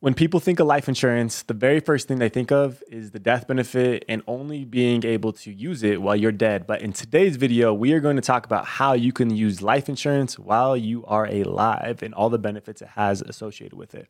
When people think of life insurance, the very first thing they think of is the death benefit and only being able to use it while you're dead. But in today's video, we are going to talk about how you can use life insurance while you are alive and all the benefits it has associated with it.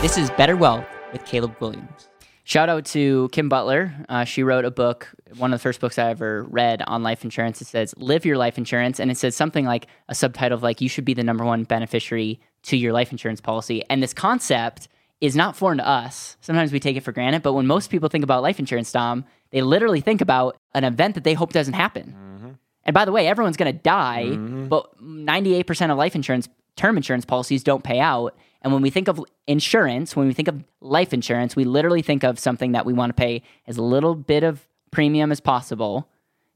This is Better Wealth with Caleb Williams. Shout out to Kim Butler. Uh, she wrote a book, one of the first books I ever read on life insurance. It says, Live Your Life Insurance. And it says something like a subtitle of like, you should be the number one beneficiary to your life insurance policy. And this concept is not foreign to us. Sometimes we take it for granted. But when most people think about life insurance, Dom, they literally think about an event that they hope doesn't happen. Mm-hmm. And by the way, everyone's going to die, mm-hmm. but 98% of life insurance, term insurance policies don't pay out. And when we think of insurance, when we think of life insurance, we literally think of something that we want to pay as little bit of premium as possible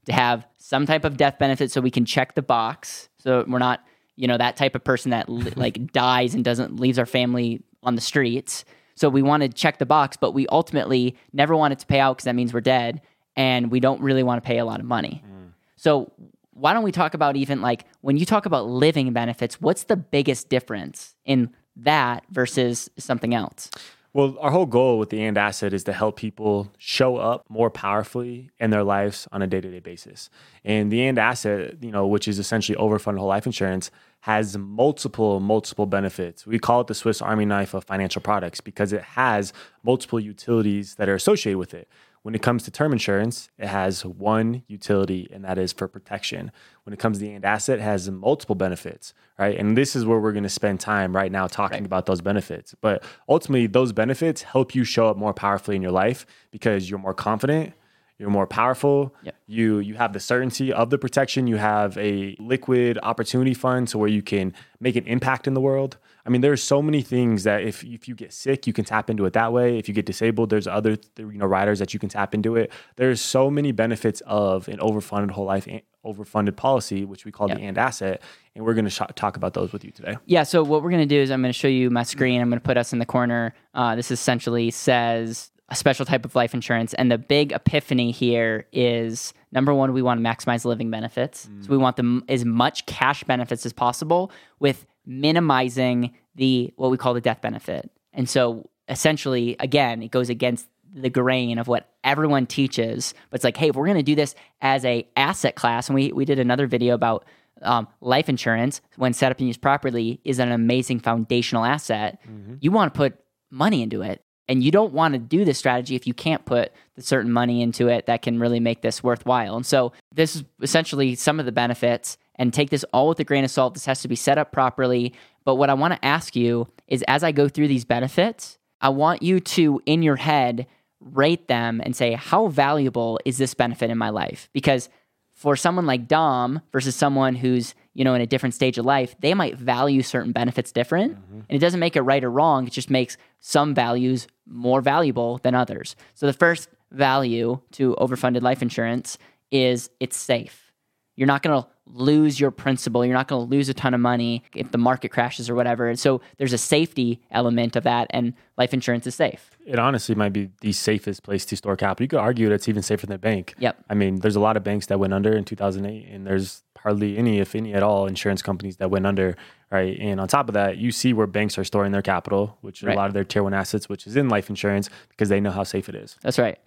to have some type of death benefit so we can check the box. So we're not, you know, that type of person that like dies and doesn't leaves our family on the streets. So we want to check the box, but we ultimately never want it to pay out because that means we're dead and we don't really want to pay a lot of money. Mm. So why don't we talk about even like when you talk about living benefits, what's the biggest difference in that versus something else? Well, our whole goal with the and asset is to help people show up more powerfully in their lives on a day-to-day basis. And the and asset, you know, which is essentially overfunded whole life insurance, has multiple, multiple benefits. We call it the Swiss Army knife of financial products because it has multiple utilities that are associated with it. When it comes to term insurance, it has one utility, and that is for protection. When it comes to the and asset, it has multiple benefits, right? And this is where we're going to spend time right now talking right. about those benefits. But ultimately, those benefits help you show up more powerfully in your life because you're more confident, you're more powerful. Yep. You you have the certainty of the protection. You have a liquid opportunity fund, so where you can make an impact in the world. I mean, there's so many things that if if you get sick, you can tap into it that way. If you get disabled, there's other you know riders that you can tap into it. There's so many benefits of an overfunded whole life overfunded policy, which we call yep. the and asset, and we're going to sh- talk about those with you today. Yeah. So what we're going to do is I'm going to show you my screen. I'm going to put us in the corner. Uh, this essentially says a special type of life insurance. And the big epiphany here is number one, we want to maximize living benefits. Mm. So we want them as much cash benefits as possible with minimizing the what we call the death benefit. And so essentially, again, it goes against the grain of what everyone teaches. But it's like, hey, if we're going to do this as a asset class, and we we did another video about um, life insurance when set up and used properly is an amazing foundational asset. Mm-hmm. You want to put money into it. And you don't want to do this strategy if you can't put the certain money into it that can really make this worthwhile. And so this is essentially some of the benefits and take this all with a grain of salt. This has to be set up properly. But what I want to ask you is as I go through these benefits, I want you to, in your head, rate them and say, how valuable is this benefit in my life? Because for someone like Dom versus someone who's you know in a different stage of life, they might value certain benefits different, mm-hmm. and it doesn't make it right or wrong. It just makes some values more valuable than others. So the first value to overfunded life insurance is it's safe. You're not going to lose your principal. You're not going to lose a ton of money if the market crashes or whatever. And so there's a safety element of that, and life insurance is safe. It honestly might be the safest place to store capital. You could argue that it's even safer than a bank. Yep. I mean, there's a lot of banks that went under in 2008, and there's hardly any, if any at all, insurance companies that went under, right? And on top of that, you see where banks are storing their capital, which right. a lot of their tier one assets, which is in life insurance, because they know how safe it is. That's right.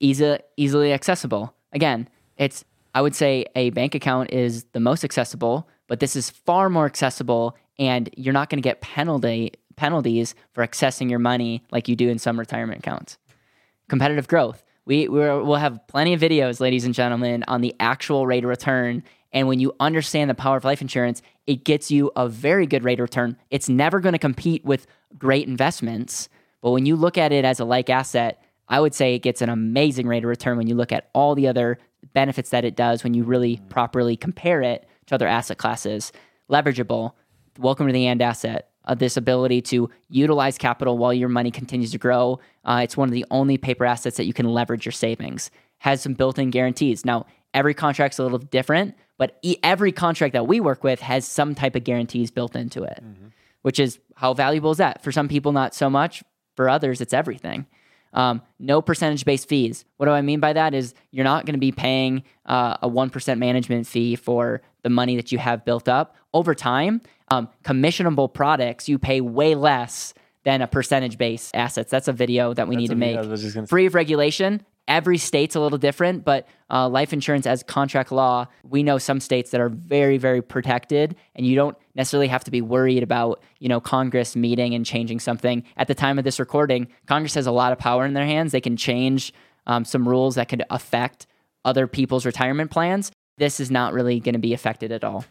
Easy, easily accessible. Again, it's I would say a bank account is the most accessible, but this is far more accessible, and you're not going to get penalty penalties for accessing your money like you do in some retirement accounts. Competitive growth. We we'll have plenty of videos, ladies and gentlemen, on the actual rate of return. And when you understand the power of life insurance, it gets you a very good rate of return. It's never going to compete with great investments, but when you look at it as a like asset, I would say it gets an amazing rate of return when you look at all the other benefits that it does when you really mm-hmm. properly compare it to other asset classes. Leverageable, welcome to the and asset. Uh, this ability to utilize capital while your money continues to grow. Uh, it's one of the only paper assets that you can leverage your savings. Has some built-in guarantees. Now, every contract's a little different, but e- every contract that we work with has some type of guarantees built into it, mm-hmm. which is how valuable is that? For some people, not so much. For others, it's everything. Um, no percentage based fees. What do I mean by that? Is you're not going to be paying uh, a 1% management fee for the money that you have built up. Over time, um, commissionable products, you pay way less than a percentage based assets. That's a video that we need to make. Free of regulation. Every state's a little different, but uh, life insurance as contract law, we know some states that are very, very protected, and you don't necessarily have to be worried about you know Congress meeting and changing something. At the time of this recording, Congress has a lot of power in their hands. They can change um, some rules that could affect other people's retirement plans. This is not really going to be affected at all.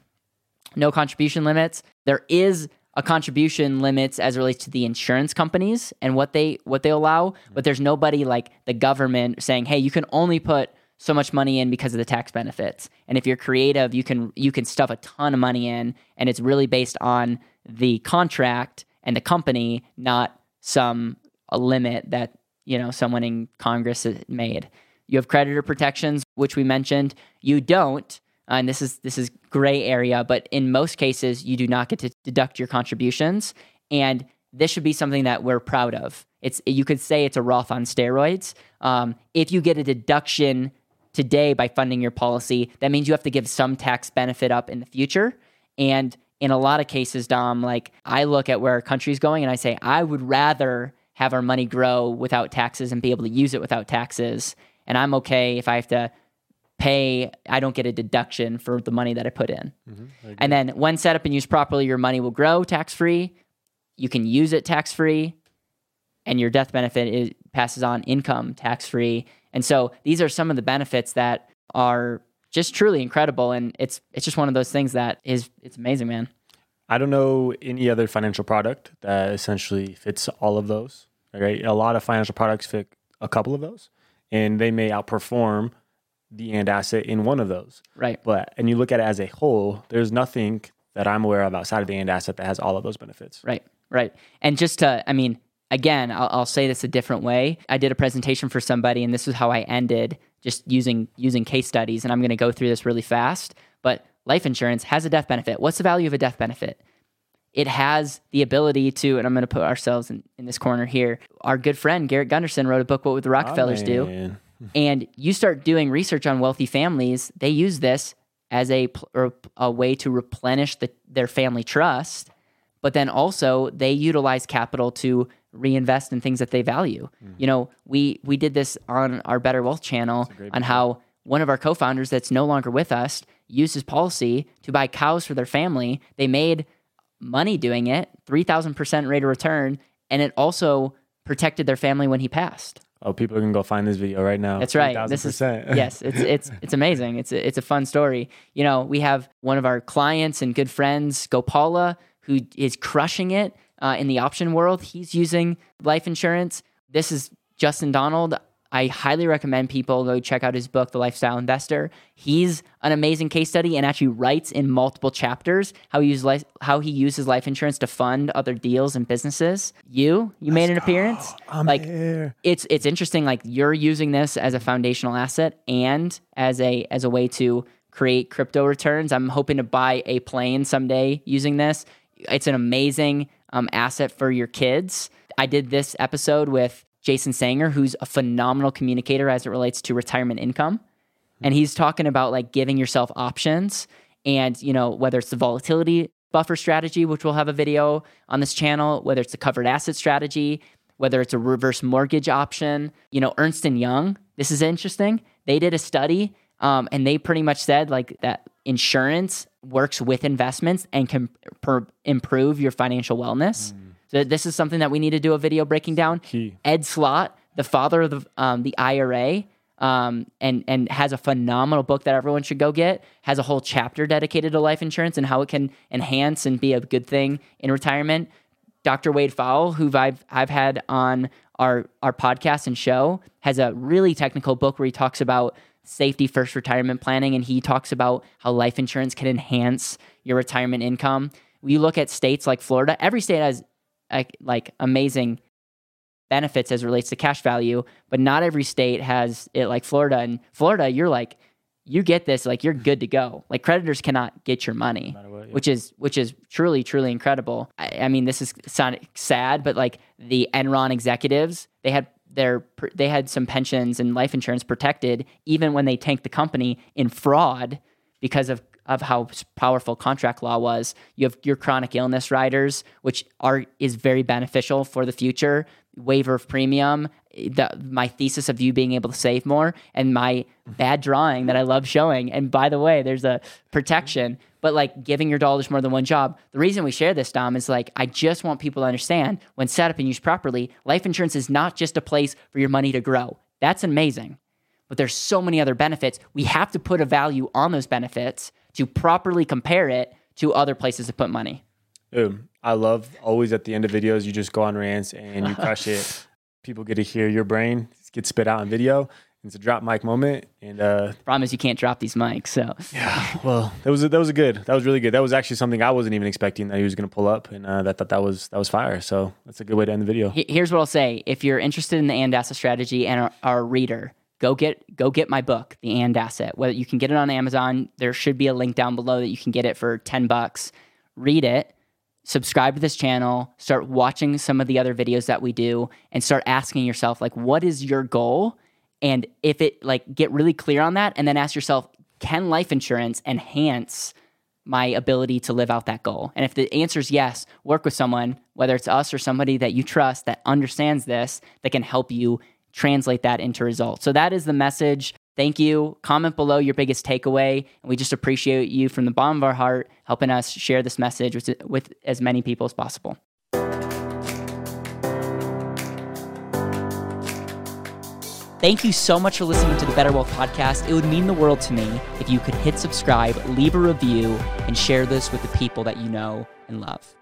No contribution limits. There is a contribution limits as it relates to the insurance companies and what they what they allow, but there's nobody like the government saying, "Hey, you can only put so much money in because of the tax benefits." And if you're creative, you can you can stuff a ton of money in and it's really based on the contract and the company, not some a limit that, you know, someone in Congress made. You have creditor protections, which we mentioned. You don't uh, and this is this is gray area, but in most cases, you do not get to deduct your contributions, and this should be something that we're proud of. It's you could say it's a Roth on steroids. Um, if you get a deduction today by funding your policy, that means you have to give some tax benefit up in the future. And in a lot of cases, Dom, like I look at where our country's going and I say, I would rather have our money grow without taxes and be able to use it without taxes. And I'm okay if I have to pay i don't get a deduction for the money that i put in. Mm-hmm, and then when set up and used properly your money will grow tax free you can use it tax free and your death benefit is, passes on income tax free and so these are some of the benefits that are just truly incredible and it's it's just one of those things that is it's amazing man. I don't know any other financial product that essentially fits all of those right a lot of financial products fit a couple of those and they may outperform the and asset in one of those. Right. But and you look at it as a whole, there's nothing that I'm aware of outside of the and asset that has all of those benefits. Right. Right. And just to, I mean, again, I'll, I'll say this a different way. I did a presentation for somebody, and this is how I ended, just using using case studies. And I'm going to go through this really fast. But life insurance has a death benefit. What's the value of a death benefit? It has the ability to, and I'm going to put ourselves in, in this corner here. Our good friend Garrett Gunderson wrote a book, What Would the Rockefellers oh, Do? And you start doing research on wealthy families, they use this as a, a way to replenish the, their family trust, but then also they utilize capital to reinvest in things that they value. Mm. You know, we we did this on our Better Wealth channel on how one of our co-founders that's no longer with us used his policy to buy cows for their family. They made money doing it, 3000% rate of return, and it also protected their family when he passed. Oh, people can go find this video right now. That's right. This is yes, it's it's it's amazing. It's a, it's a fun story. You know, we have one of our clients and good friends, Gopala, who is crushing it uh, in the option world. He's using life insurance. This is Justin Donald. I highly recommend people go check out his book, The Lifestyle Investor. He's an amazing case study and actually writes in multiple chapters how he uses life, how he uses life insurance to fund other deals and businesses. You, you Let's made an appearance. I'm like here. it's it's interesting. Like you're using this as a foundational asset and as a as a way to create crypto returns. I'm hoping to buy a plane someday using this. It's an amazing um, asset for your kids. I did this episode with Jason Sanger, who's a phenomenal communicator as it relates to retirement income. And he's talking about like giving yourself options and, you know, whether it's the volatility buffer strategy, which we'll have a video on this channel, whether it's a covered asset strategy, whether it's a reverse mortgage option. You know, Ernst and Young, this is interesting. They did a study um, and they pretty much said like that insurance works with investments and can improve your financial wellness. Mm. So this is something that we need to do a video breaking down. Key. Ed Slott, the father of the um, the IRA, um, and and has a phenomenal book that everyone should go get. Has a whole chapter dedicated to life insurance and how it can enhance and be a good thing in retirement. Dr. Wade Pfau, who I've I've had on our our podcast and show, has a really technical book where he talks about safety first retirement planning, and he talks about how life insurance can enhance your retirement income. We look at states like Florida. Every state has like amazing benefits as relates to cash value, but not every state has it like Florida. And Florida, you're like, you get this, like you're good to go. Like creditors cannot get your money, what, yeah. which is which is truly truly incredible. I, I mean, this is sad, but like the Enron executives, they had their they had some pensions and life insurance protected even when they tanked the company in fraud because of of how powerful contract law was. You have your chronic illness riders, which are is very beneficial for the future. Waiver of premium, eh, the, my thesis of you being able to save more, and my bad drawing that I love showing. And by the way, there's a protection, but like giving your dollars more than one job. The reason we share this, Dom, is like I just want people to understand when set up and used properly, life insurance is not just a place for your money to grow. That's amazing. But there's so many other benefits. We have to put a value on those benefits to properly compare it to other places to put money. Ooh, I love always at the end of videos, you just go on rants and you crush it. People get to hear your brain get spit out in video. It's a drop mic moment, and uh, problem is you can't drop these mics. So yeah, well, that was a, that was a good. That was really good. That was actually something I wasn't even expecting that he was going to pull up, and uh, that thought that was that was fire. So that's a good way to end the video. Here's what I'll say: if you're interested in the and asset strategy and are, are a reader, go get go get my book, The And Asset. Whether you can get it on Amazon, there should be a link down below that you can get it for 10 bucks. Read it, subscribe to this channel, start watching some of the other videos that we do and start asking yourself like what is your goal? And if it like get really clear on that and then ask yourself, can life insurance enhance my ability to live out that goal? And if the answer is yes, work with someone, whether it's us or somebody that you trust that understands this, that can help you translate that into results. So that is the message. Thank you. Comment below your biggest takeaway. And we just appreciate you from the bottom of our heart helping us share this message with, with as many people as possible. Thank you so much for listening to the Better Wealth Podcast. It would mean the world to me if you could hit subscribe, leave a review, and share this with the people that you know and love.